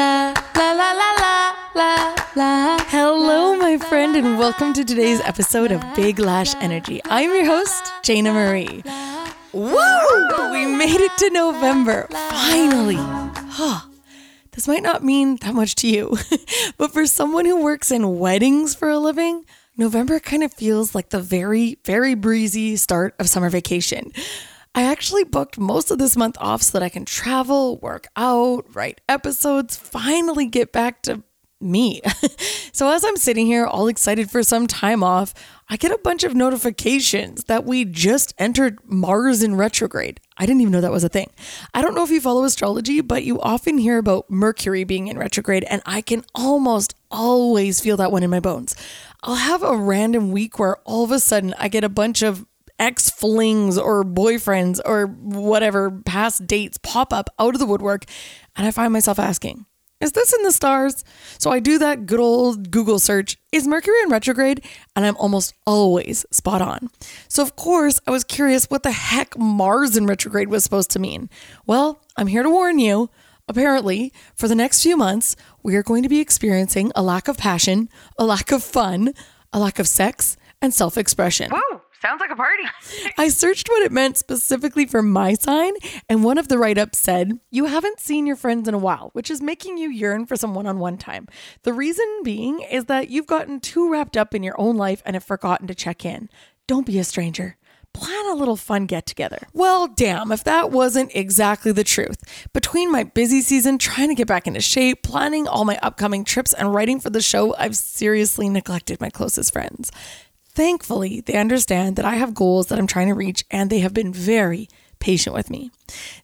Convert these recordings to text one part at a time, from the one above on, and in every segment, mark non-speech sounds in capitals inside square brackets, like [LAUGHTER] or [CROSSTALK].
La la la la la la la. Hello, my friend, and welcome to today's episode of Big Lash Energy. I'm your host, Jayna Marie. Woo! We made it to November. Finally. Huh. This might not mean that much to you, [LAUGHS] but for someone who works in weddings for a living, November kind of feels like the very, very breezy start of summer vacation. I actually booked most of this month off so that I can travel, work out, write episodes, finally get back to me. [LAUGHS] so, as I'm sitting here all excited for some time off, I get a bunch of notifications that we just entered Mars in retrograde. I didn't even know that was a thing. I don't know if you follow astrology, but you often hear about Mercury being in retrograde, and I can almost always feel that one in my bones. I'll have a random week where all of a sudden I get a bunch of ex flings or boyfriends or whatever past dates pop up out of the woodwork. And I find myself asking, is this in the stars? So I do that good old Google search. Is Mercury in retrograde? And I'm almost always spot on. So, of course, I was curious what the heck Mars in retrograde was supposed to mean. Well, I'm here to warn you. Apparently, for the next few months, we are going to be experiencing a lack of passion, a lack of fun, a lack of sex, and self expression. Whoa, sounds like a party. [LAUGHS] I searched what it meant specifically for my sign, and one of the write ups said, You haven't seen your friends in a while, which is making you yearn for some one on one time. The reason being is that you've gotten too wrapped up in your own life and have forgotten to check in. Don't be a stranger. Plan a little fun get together. Well, damn, if that wasn't exactly the truth. Between my busy season trying to get back into shape, planning all my upcoming trips, and writing for the show, I've seriously neglected my closest friends. Thankfully, they understand that I have goals that I'm trying to reach, and they have been very patient with me.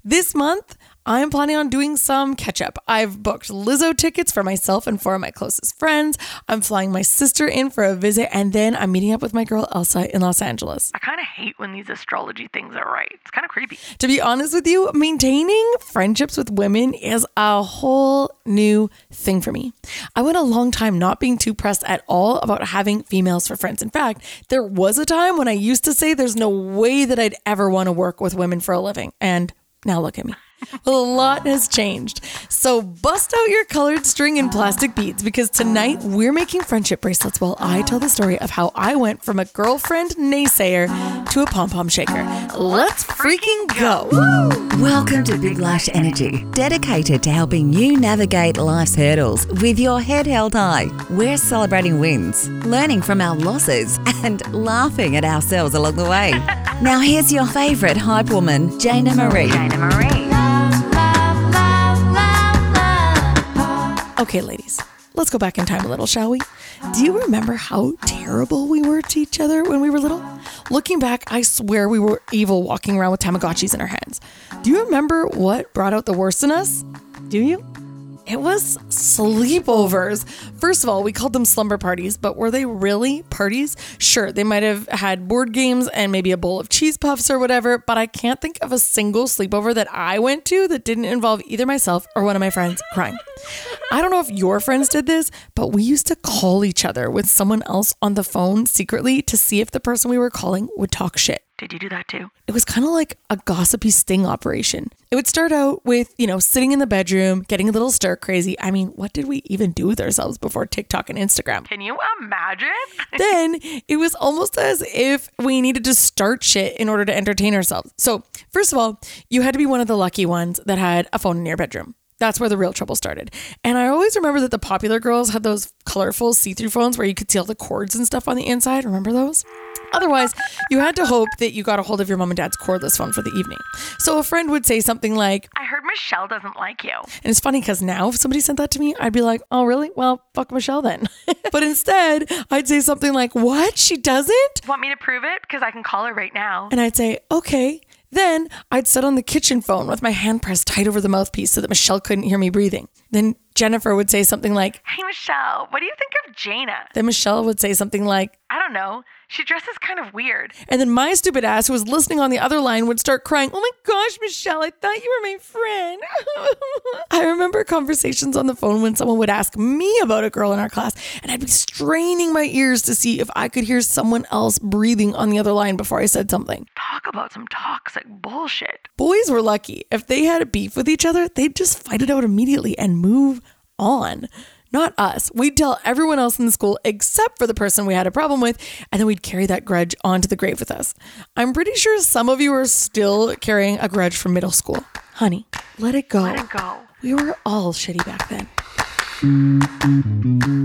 This month, I'm planning on doing some catch up. I've booked Lizzo tickets for myself and four of my closest friends. I'm flying my sister in for a visit, and then I'm meeting up with my girl Elsa in Los Angeles. I kind of hate when these astrology things are right. It's kind of creepy. To be honest with you, maintaining friendships with women is a whole new thing for me. I went a long time not being too pressed at all about having females for friends. In fact, there was a time when I used to say there's no way that I'd ever want to work with women for a living. And now look at me. Well, a lot has changed. So bust out your colored string and plastic beads because tonight we're making friendship bracelets while I tell the story of how I went from a girlfriend naysayer to a pom pom shaker. Let's freaking go. Welcome to Big Lash Energy, dedicated to helping you navigate life's hurdles with your head held high. We're celebrating wins, learning from our losses, and laughing at ourselves along the way. [LAUGHS] Now, here's your favorite hype woman, Jayna Marie. Jayna Marie. Okay, ladies, let's go back in time a little, shall we? Do you remember how terrible we were to each other when we were little? Looking back, I swear we were evil walking around with Tamagotchis in our hands. Do you remember what brought out the worst in us? Do you? It was sleepovers. First of all, we called them slumber parties, but were they really parties? Sure, they might have had board games and maybe a bowl of cheese puffs or whatever, but I can't think of a single sleepover that I went to that didn't involve either myself or one of my friends crying. I don't know if your friends did this, but we used to call each other with someone else on the phone secretly to see if the person we were calling would talk shit. Did you do that too? It was kind of like a gossipy sting operation. It would start out with, you know, sitting in the bedroom, getting a little stir crazy. I mean, what did we even do with ourselves before TikTok and Instagram? Can you imagine? [LAUGHS] then it was almost as if we needed to start shit in order to entertain ourselves. So, first of all, you had to be one of the lucky ones that had a phone in your bedroom. That's where the real trouble started. And I always remember that the popular girls had those colorful see through phones where you could see all the cords and stuff on the inside. Remember those? Otherwise, you had to hope that you got a hold of your mom and dad's cordless phone for the evening. So a friend would say something like, I heard Michelle doesn't like you. and it's funny because now if somebody sent that to me, I'd be like, oh, really? Well, fuck Michelle then. [LAUGHS] but instead, I'd say something like, what? She doesn't? Want me to prove it? Because I can call her right now. And I'd say, okay. Then I'd sit on the kitchen phone with my hand pressed tight over the mouthpiece so that Michelle couldn't hear me breathing. Then Jennifer would say something like, Hey, Michelle, what do you think of Jayna? then Michelle would say something like, I don't know. She dresses kind of weird. and then my stupid ass who was listening on the other line would start crying, Oh my gosh, Michelle, I thought you were my friend. [LAUGHS] I remember conversations on the phone when someone would ask me about a girl in our class, and I'd be straining my ears to see if I could hear someone else breathing on the other line before I said something. Talk about some toxic bullshit. Boys were lucky. If they had a beef with each other, they'd just fight it out immediately and move on. Not us. We'd tell everyone else in the school except for the person we had a problem with, and then we'd carry that grudge onto the grave with us. I'm pretty sure some of you are still carrying a grudge from middle school. Honey, let it go. Let it go. We were all shitty back then.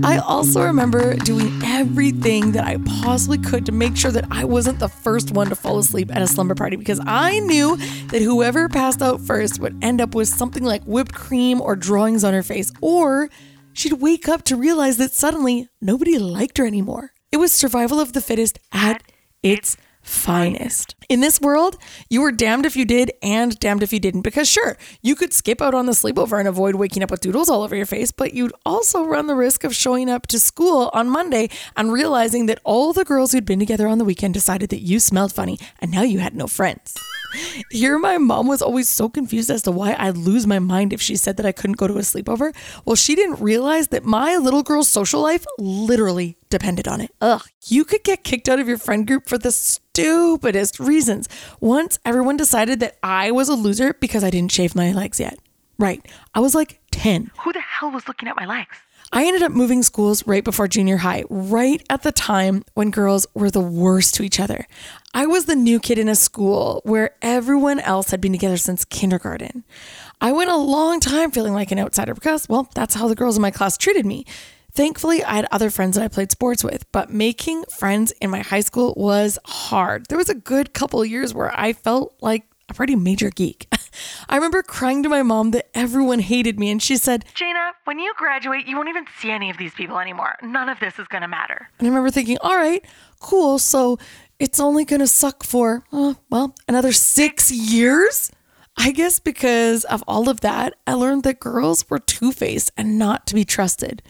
I also remember doing everything that I possibly could to make sure that I wasn't the first one to fall asleep at a slumber party because I knew that whoever passed out first would end up with something like whipped cream or drawings on her face, or she'd wake up to realize that suddenly nobody liked her anymore. It was survival of the fittest at its finest. In this world, you were damned if you did and damned if you didn't. Because sure, you could skip out on the sleepover and avoid waking up with doodles all over your face, but you'd also run the risk of showing up to school on Monday and realizing that all the girls who'd been together on the weekend decided that you smelled funny and now you had no friends. Here, my mom was always so confused as to why I'd lose my mind if she said that I couldn't go to a sleepover. Well, she didn't realize that my little girl's social life literally depended on it. Ugh. You could get kicked out of your friend group for the stupidest reasons. Once everyone decided that I was a loser because I didn't shave my legs yet. Right. I was like 10. Who the hell was looking at my legs? I ended up moving schools right before junior high, right at the time when girls were the worst to each other. I was the new kid in a school where everyone else had been together since kindergarten. I went a long time feeling like an outsider because, well, that's how the girls in my class treated me. Thankfully, I had other friends that I played sports with, but making friends in my high school was hard. There was a good couple years where I felt like a pretty major geek. [LAUGHS] I remember crying to my mom that everyone hated me, and she said, Jayna, when you graduate, you won't even see any of these people anymore. None of this is going to matter. and I remember thinking, all right, cool. So it's only going to suck for, uh, well, another six years? I guess because of all of that, I learned that girls were two faced and not to be trusted.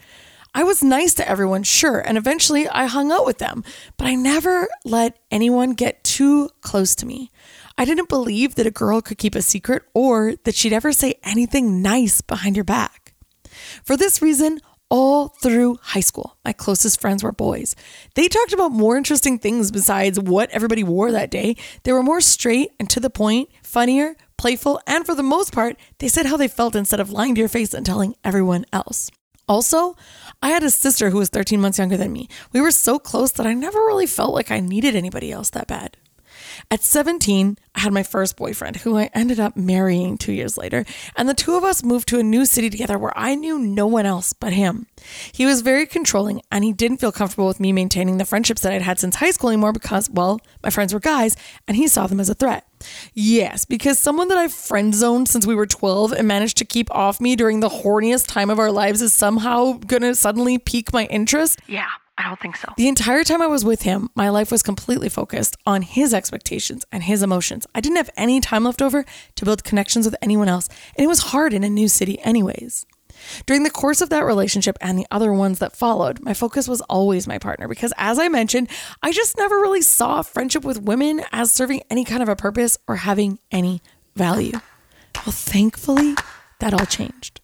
I was nice to everyone, sure, and eventually I hung out with them, but I never let anyone get too close to me. I didn't believe that a girl could keep a secret or that she'd ever say anything nice behind your back. For this reason, all through high school, my closest friends were boys. They talked about more interesting things besides what everybody wore that day. They were more straight and to the point, funnier, playful, and for the most part, they said how they felt instead of lying to your face and telling everyone else. Also, I had a sister who was 13 months younger than me. We were so close that I never really felt like I needed anybody else that bad. At 17, I had my first boyfriend who I ended up marrying two years later, and the two of us moved to a new city together where I knew no one else but him. He was very controlling and he didn't feel comfortable with me maintaining the friendships that I'd had since high school anymore because, well, my friends were guys and he saw them as a threat. Yes, because someone that I've friend zoned since we were 12 and managed to keep off me during the horniest time of our lives is somehow gonna suddenly pique my interest. Yeah, I don't think so. The entire time I was with him, my life was completely focused on his expectations and his emotions. I didn't have any time left over to build connections with anyone else, and it was hard in a new city, anyways. During the course of that relationship and the other ones that followed, my focus was always my partner because, as I mentioned, I just never really saw friendship with women as serving any kind of a purpose or having any value. Well, thankfully, that all changed.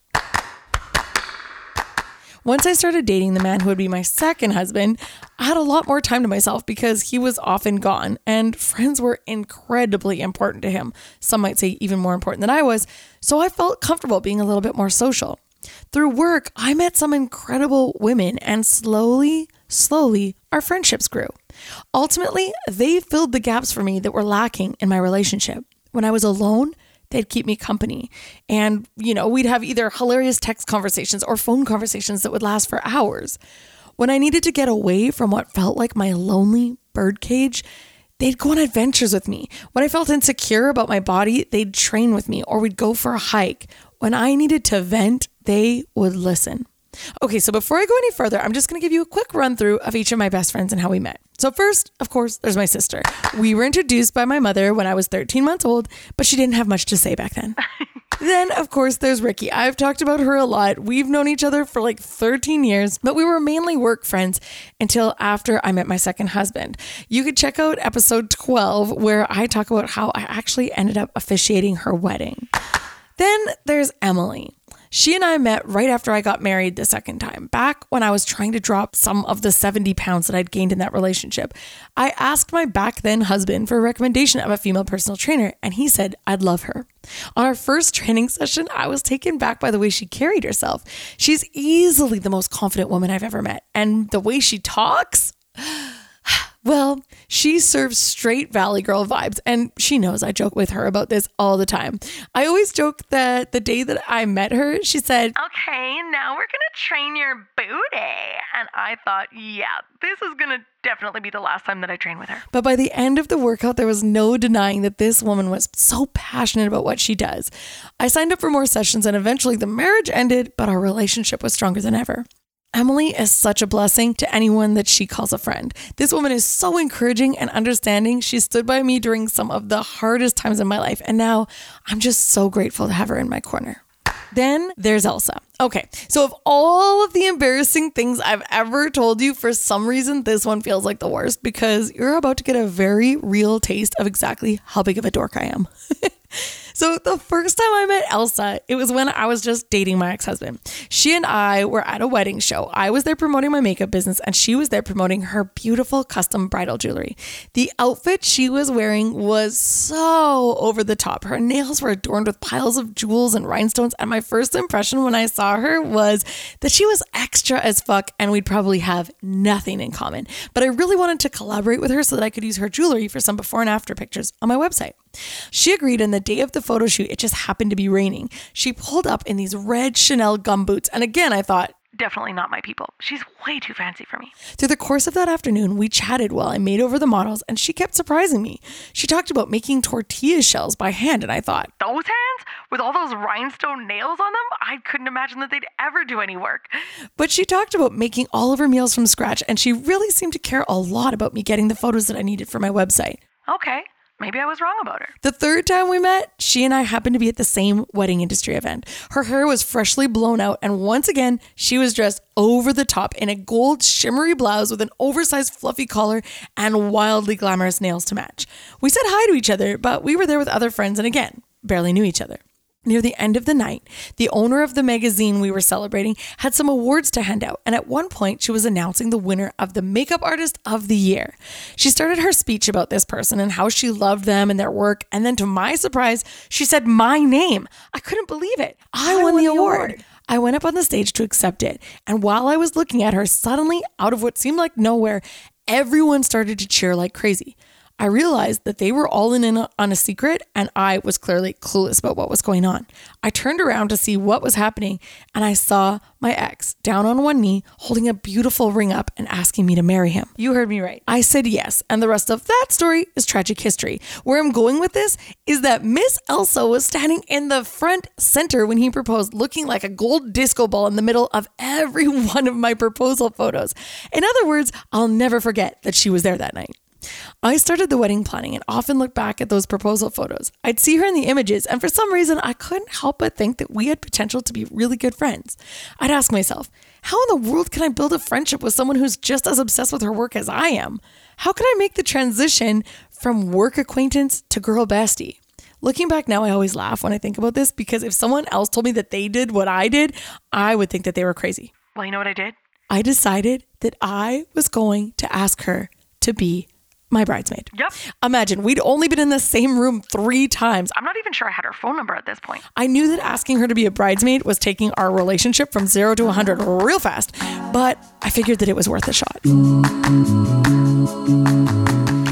Once I started dating the man who would be my second husband, I had a lot more time to myself because he was often gone and friends were incredibly important to him. Some might say even more important than I was. So I felt comfortable being a little bit more social. Through work, I met some incredible women and slowly, slowly, our friendships grew. Ultimately, they filled the gaps for me that were lacking in my relationship. When I was alone, they'd keep me company. And, you know, we'd have either hilarious text conversations or phone conversations that would last for hours. When I needed to get away from what felt like my lonely birdcage, they'd go on adventures with me. When I felt insecure about my body, they'd train with me or we'd go for a hike. When I needed to vent, they would listen. Okay, so before I go any further, I'm just going to give you a quick run through of each of my best friends and how we met. So, first, of course, there's my sister. We were introduced by my mother when I was 13 months old, but she didn't have much to say back then. [LAUGHS] then, of course, there's Ricky. I've talked about her a lot. We've known each other for like 13 years, but we were mainly work friends until after I met my second husband. You could check out episode 12, where I talk about how I actually ended up officiating her wedding. Then there's Emily. She and I met right after I got married the second time, back when I was trying to drop some of the 70 pounds that I'd gained in that relationship. I asked my back then husband for a recommendation of a female personal trainer, and he said I'd love her. On our first training session, I was taken back by the way she carried herself. She's easily the most confident woman I've ever met, and the way she talks. Well, she serves straight Valley Girl vibes, and she knows I joke with her about this all the time. I always joke that the day that I met her, she said, Okay, now we're gonna train your booty. And I thought, yeah, this is gonna definitely be the last time that I train with her. But by the end of the workout, there was no denying that this woman was so passionate about what she does. I signed up for more sessions, and eventually the marriage ended, but our relationship was stronger than ever. Emily is such a blessing to anyone that she calls a friend. This woman is so encouraging and understanding. She stood by me during some of the hardest times in my life, and now I'm just so grateful to have her in my corner. Then there's Elsa. Okay, so of all of the embarrassing things I've ever told you, for some reason, this one feels like the worst because you're about to get a very real taste of exactly how big of a dork I am. [LAUGHS] So the first time I met Elsa, it was when I was just dating my ex-husband. She and I were at a wedding show. I was there promoting my makeup business and she was there promoting her beautiful custom bridal jewelry. The outfit she was wearing was so over the top. Her nails were adorned with piles of jewels and rhinestones and my first impression when I saw her was that she was extra as fuck and we'd probably have nothing in common. But I really wanted to collaborate with her so that I could use her jewelry for some before and after pictures on my website. She agreed, and the day of the photo shoot, it just happened to be raining. She pulled up in these red Chanel gum boots, and again, I thought, Definitely not my people. She's way too fancy for me. through the course of that afternoon, we chatted while I made over the models, and she kept surprising me. She talked about making tortilla shells by hand, and I thought, Those hands with all those rhinestone nails on them, I couldn't imagine that they'd ever do any work. but she talked about making all of her meals from scratch, and she really seemed to care a lot about me getting the photos that I needed for my website. Okay, maybe I was wrong about her. The third time we met, she and I happened to be at the same wedding industry event. Her hair was freshly blown out, and once again, she was dressed over the top in a gold shimmery blouse with an oversized fluffy collar and wildly glamorous nails to match. We said hi to each other, but we were there with other friends and again, barely knew each other. Near the end of the night, the owner of the magazine we were celebrating had some awards to hand out, and at one point, she was announcing the winner of the Makeup Artist of the Year. She started her speech about this person and how she loved them and their work, and then to my surprise, she said my name. I couldn't believe it. I, won, the, award. I went up on the stage to accept it, and while I was looking at her, suddenly, out of what seemed like nowhere, everyone started to cheer like crazy. I realized that they were all in on a secret and I was clearly clueless about what was going on. I turned around to see what was happening and I saw my ex down on one knee holding a beautiful ring up and asking me to marry him. You heard me right. I said yes, and the rest of that story is tragic history. Where I'm going with this is that Miss Elsa was standing in the front center when he proposed, looking like a gold disco ball in the middle of every [LAUGHS] one of my proposal photos. In other words, I'll never forget that she was there that night. I started the wedding planning and often look back at those proposal photos. I'd see her in the images, and for some reason, I couldn't help but think that we had potential to be really good friends. I'd ask myself, how in the world can I build a friendship with someone who's just as obsessed with her work as I am? How can I make the transition from work acquaintance to girl bestie? Looking back now, I always laugh when I think about this because if someone else told me that they did what I did, I would think that they were crazy. Well, you know what I did? I decided that I was going to ask her to be my bridesmaid. Yep. Imagine we'd only been in the same room three times. I'm not even sure I had her phone number at this point. I knew that asking her to be a bridesmaid was taking our relationship from zero to 100 real fast, but I figured that it was worth a shot.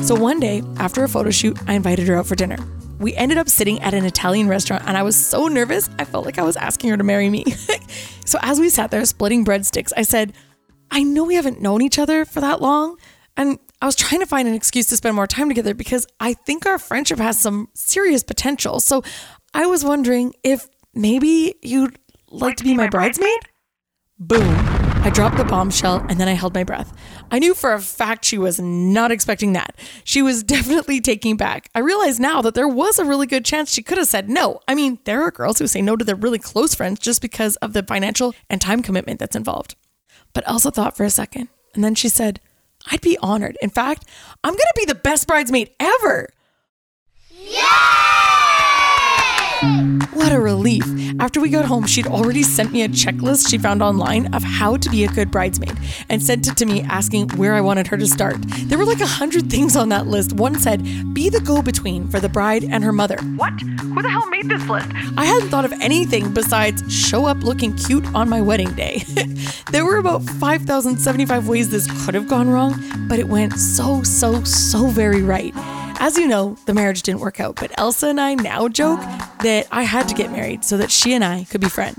So one day, after a photo shoot, I invited her out for dinner. We ended up sitting at an Italian restaurant, and I was so nervous, I felt like I was asking her to marry me. [LAUGHS] so as we sat there splitting breadsticks, I said, I know we haven't known each other for that long, and I was trying to find an excuse to spend more time together because I think our friendship has some serious potential. So I was wondering if maybe you'd like, to be, my, bridesmaid? Boom. I dropped the bombshell and then I held my breath. I knew for a fact she was not expecting that. She was [LAUGHS] definitely taking back. I realize now that there was a really good chance she could have said no. I mean, there are girls who say no to their really close friends just because of the financial and time commitment that's involved. But Elsa thought for a second and then she said, I'd be honored. In fact, I'm going to be the best bridesmaid ever. What a relief. After we got home, she'd already sent me a checklist she found online of how to be a good bridesmaid and sent it to me asking where I wanted her to start. There were like a hundred things on that list. One said, be the go between for the bride and her mother. What? Who the hell made this list? I hadn't thought of anything besides show up looking cute on my wedding day. [LAUGHS] there were about 5,075 ways this could have gone wrong, but it went so, so, so very right. As you know, the marriage didn't work out, but Elsa and I now joke that I had to get married so that she and I could be friends.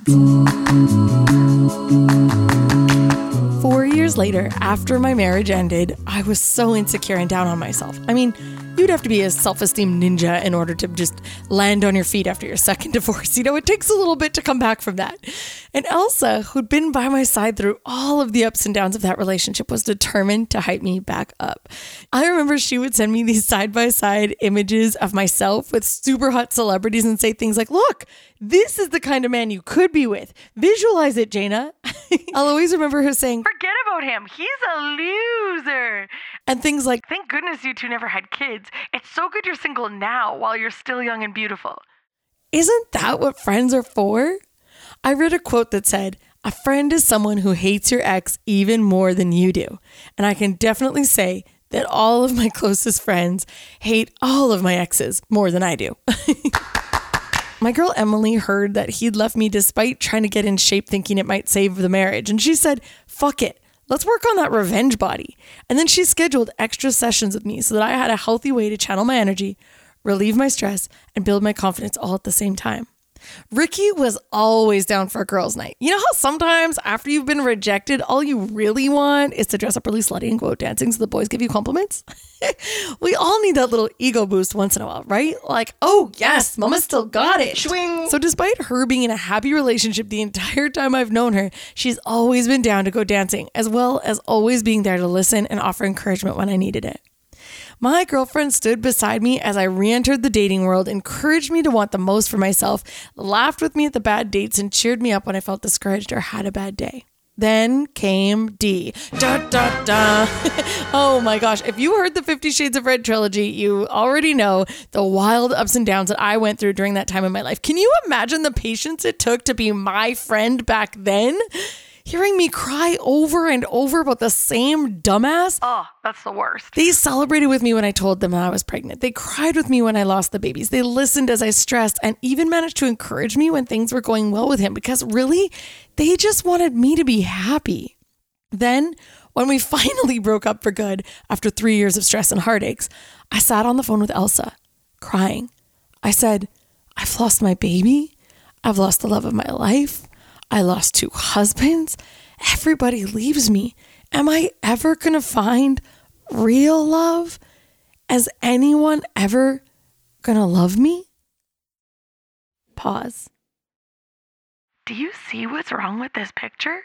Four years later, after my marriage ended, I was so insecure and down on myself. I mean, you'd have to be a self esteem ninja in order to just land on your feet after your second [LAUGHS] divorce. You know, it takes a little bit to come back from that. And Elsa, who'd been by my side through all of the ups and downs of that relationship, was determined to hype me back up. I remember she would send me these side by side images of myself with super hot celebrities and say things like, Look, this is the kind of man you could be with. Visualize it, Jayna. [LAUGHS] I'll always remember her saying, Forget about him. He's a loser. And things like, Thank goodness you two never had kids. It's so good you're single now while you're still young and beautiful. Isn't that what friends are for? I read a quote that said, A friend is someone who hates your ex even more than you do. And I can definitely say that all of my [LAUGHS] closest friends hate all of my exes more than I do. [LAUGHS] my girl Emily heard that he'd left me despite trying to get in shape thinking it might save the marriage. And she said, Fuck it. Let's work on that revenge body. And then she scheduled extra sessions with me so that I had a healthy way to channel my energy, relieve my stress, and build my confidence all at the same time. Ricky was always down for a girls' night. You know how sometimes after you've been rejected, all you really want is to dress up really slutty and go out dancing so the boys give you compliments? [LAUGHS] we all need that little ego boost once in a while, right? Like, oh yes, mama still got it. Swing. So despite her being in a happy relationship the entire time I've known her, she's always been down to go dancing, as well as always being there to listen and offer encouragement when I needed it. My girlfriend stood beside me as I re entered the dating world, encouraged me to want the most for myself, laughed with me at the bad dates, and cheered me up when I felt discouraged or had a bad day. Then came D. Da da da. [LAUGHS] oh my gosh. If you heard the Fifty Shades of Red trilogy, you already know the wild ups and downs that I went through during that time in my life. Can you imagine the patience it took to be my friend back then? Hearing me cry over and over about the same dumbass. Oh, that's the worst. They celebrated with me when I told them I was pregnant. They cried with me when I lost the babies. They listened as I stressed and even managed to encourage me when things were going well with him because really, they just wanted me to be happy. Then, when we [LAUGHS] finally broke up for good after three years of stress and heartaches, I sat on the phone with Elsa, crying. I said, I've lost my baby. I've lost the love of my life. I lost two husbands. Everybody leaves me. Am I ever going to find real love? Is anyone ever going to love me? Pause. Do you see what's wrong with this picture?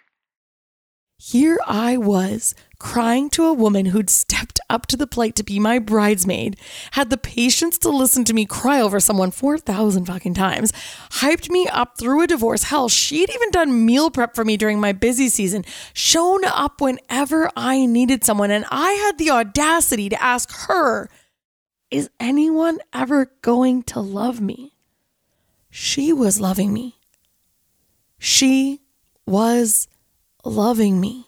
Here I was, crying to a woman who'd stepped up to the plate to be my bridesmaid, had the patience to listen to me cry over someone 4,000 fucking times, hyped me up through a divorce. Hell, she'd even done meal prep for me during my busy season, shown up whenever I needed someone, and I had the audacity to ask her, Is anyone ever going to love me? She was loving me. She was loving me.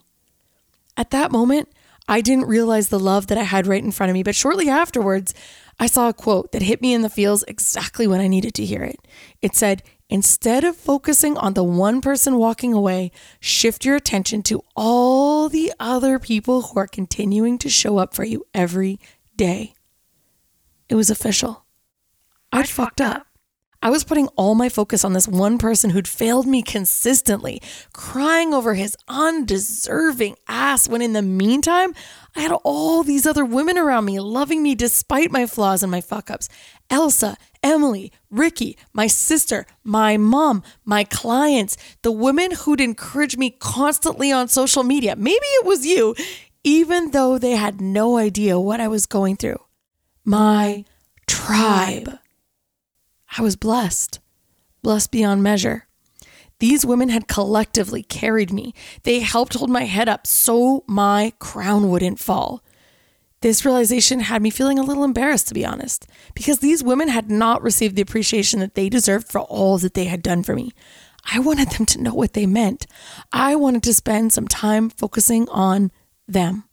At that moment, I didn't realize the love that I had right in front of me, but shortly afterwards, I saw a quote that hit me in the feels exactly when I needed to hear it. It said, Instead of focusing on the one person walking away, shift your attention to all the other people who are continuing to show up for you every day. It was official. I'd, fucked up. I was putting all my focus on this one person who'd failed me consistently, crying over his undeserving ass, when in the meantime, I had all these other women around me loving me despite my flaws and my fuck ups. Elsa, Emily, Ricky, my sister, my mom, my clients, the women who'd encourage me constantly on social media. Maybe it was you, even though they had no idea what I was going through. My tribe. I was blessed, blessed beyond measure. These women had collectively carried me. They helped hold my head up so my crown wouldn't fall. This realization had me feeling a little embarrassed, to be honest, because these women had not received the appreciation that they deserved for all that they had done for me. I wanted them to know what they meant. I wanted to spend some time focusing on them.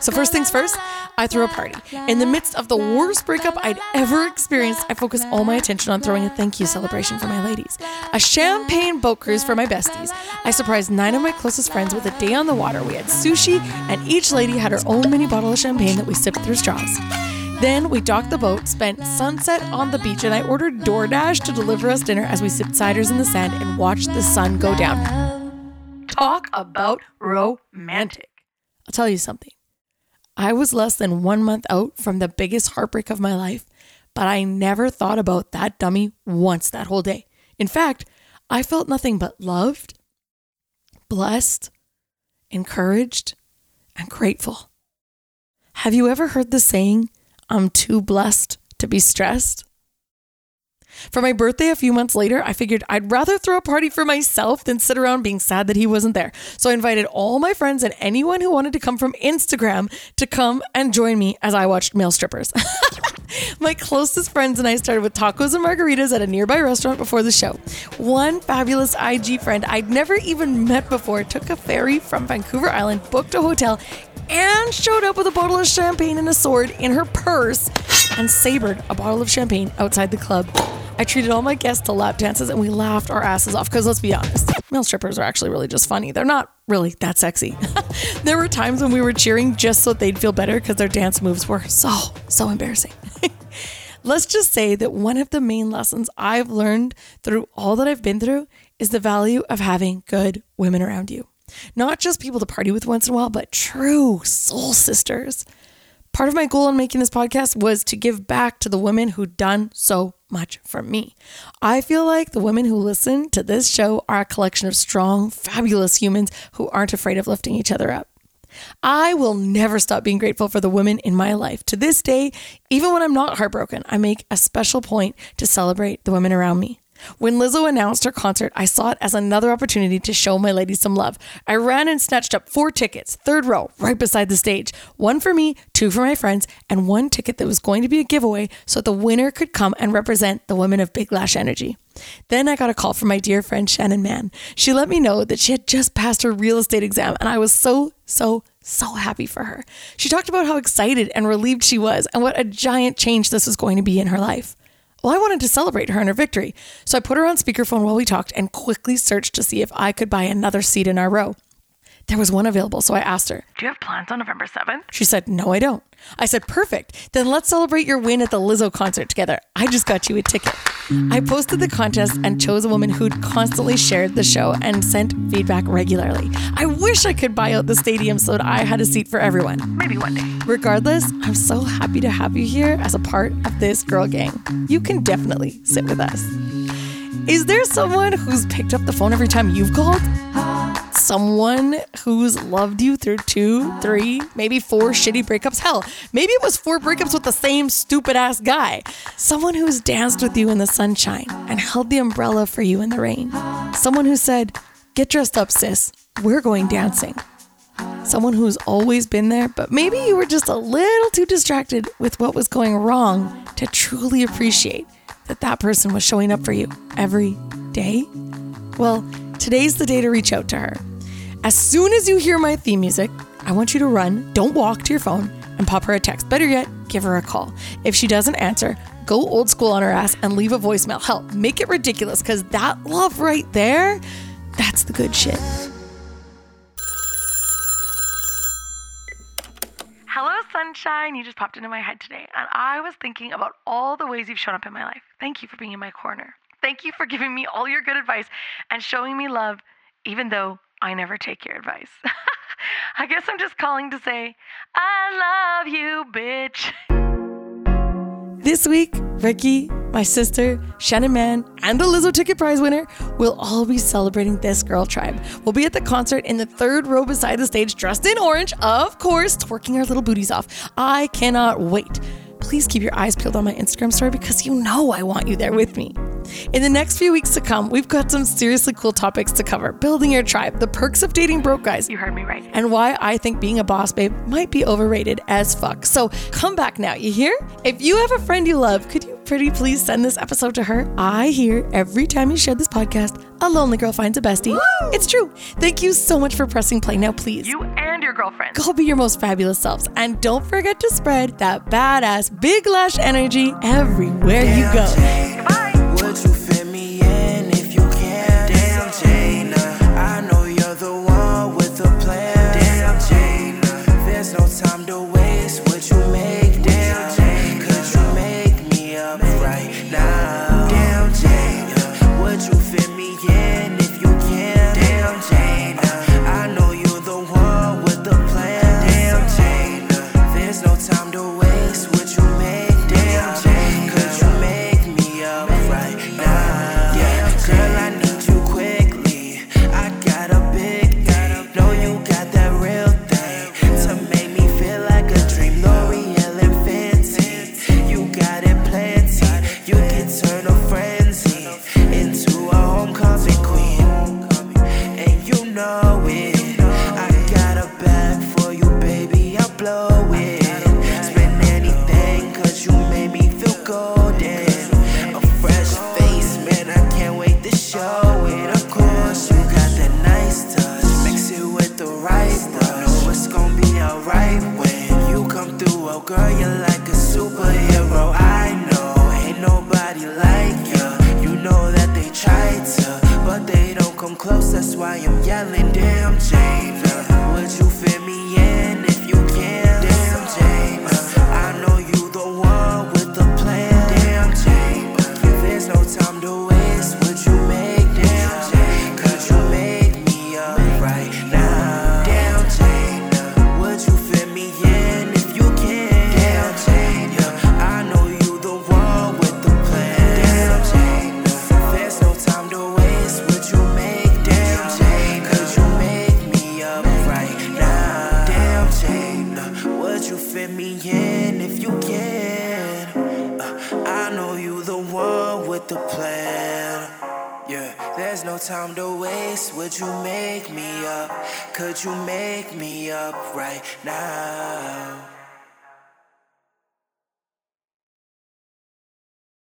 So, first things first, I threw a party. In the midst of the worst breakup I'd ever experienced, I focused all my attention on throwing a thank you celebration for my ladies. A champagne boat cruise for my besties. I surprised nine of my closest friends with a day on the water. We had sushi, and each lady had her own mini bottle of champagne that we sipped through straws. Then we docked the boat, spent sunset on the beach, and I ordered DoorDash to deliver us dinner as we sipped ciders in the sand and watched the sun go down. Talk about romantic. I'll tell you something. I was less than one month out from the biggest heartbreak of my life, but I never thought about that dummy once that whole day. In fact, I felt nothing but loved, blessed, encouraged, and grateful. Have you ever heard the saying, I'm too blessed to be stressed? For my birthday a few months later, I figured I'd rather throw a party for myself than sit around being sad that he wasn't there. So I invited all my friends and anyone who wanted to come from Instagram to come and join me as I watched male strippers. [LAUGHS] my closest friends and I started with tacos and margaritas at a nearby restaurant before the show. One fabulous IG friend I'd never even met before took a ferry from Vancouver Island, booked a hotel, and showed up with a bottle of champagne and a sword in her purse and sabered a bottle of champagne outside the club. I treated all my guests to lap dances and we laughed our asses off because let's be honest, male strippers are actually really just funny. They're not really that sexy. [LAUGHS] there were times when we were cheering just so they'd feel better because their dance moves were so, so embarrassing. [LAUGHS] let's just say that one of the main lessons I've learned through all that I've been through is the value of having good women around you. Not just people to party with once in a while, but true soul sisters. Part of my goal in making this podcast was to give back to the women who'd done so much for me. I feel like the women who listen to this show are a collection of strong, fabulous humans who aren't afraid of lifting each other up. I will never stop being grateful for the women in my life. To this day, even when I'm not heartbroken, I make a special point to celebrate the women around me. When Lizzo announced her concert, I saw it as another opportunity to show my ladies some love. I ran and snatched up four tickets, third row, right beside the stage. One for me, two for my friends, and one ticket that was going to be a giveaway so the winner could come and represent the women of Big Lash Energy. Then I got a call from my dear friend Shannon Mann. She let me know that she had just passed her real estate exam, and I was so, so, so happy for her. She talked about how excited and relieved she was and what a giant change this was going to be in her life. Well, I wanted to celebrate her and her victory, so I put her on speakerphone while we talked and quickly searched to see if I could buy another seat in our row. There was one available, so I asked her. Do you have plans on November 7th? She said, No, I don't. I said, Perfect. Then let's celebrate your win at the Lizzo concert together. I just got you a ticket. I posted the contest and chose a woman who'd constantly shared the show and sent feedback regularly. I wish I could buy out the stadium so that I had a seat for everyone. Maybe one day. Regardless, I'm so happy to have you here as a part of this girl gang. You can definitely sit with us. Is there someone who's picked up the phone every time you've called? Someone who's loved you through two, three, maybe four shitty breakups? Hell, maybe it was four breakups with the same stupid ass guy. Someone who's danced with you in the sunshine and held the umbrella for you in the rain. Someone who said, Get dressed up, sis. We're going dancing. Someone who's always been there, but maybe you were just a little too distracted with what was going wrong to truly appreciate that that person was showing up for you every day? Well, today's the day to reach out to her. As soon as you hear my theme music, I want you to run, don't walk to your phone, and pop her a text. Better yet, give her a call. If she doesn't answer, go old school on her ass and leave a voicemail. Help, make it ridiculous because that love right there, that's the good shit. Hello, sunshine. You just popped into my head today, and I was thinking about all the ways you've shown up in my life. Thank you for being in my corner. Thank you for giving me all your good advice and showing me love, even though I never take your advice. [LAUGHS] I guess I'm just calling to say, I love you, bitch. This week, Ricky, my sister, Shannon Mann, and the Lizzo Ticket Prize winner will all be celebrating this girl tribe. We'll be at the concert in the third row beside the stage, dressed in orange, of course, twerking our little booties off. I cannot wait please keep your eyes peeled on my Instagram story because you know I want you there with me. In the next few weeks to come, we've got some seriously cool topics to cover building your tribe, the perks of dating broke guys. You heard me right. And why I think being a boss babe might be overrated as fuck. So come back now, you hear? If you have a friend you love, could you pretty please send this episode to her? I hear every time you share this podcast, a lonely girl finds a bestie. Woo! It's true. Thank you so much for pressing play now, please. You and your girlfriends. Go be your most fabulous selves. And don't forget to spread that badass big lash energy everywhere you go.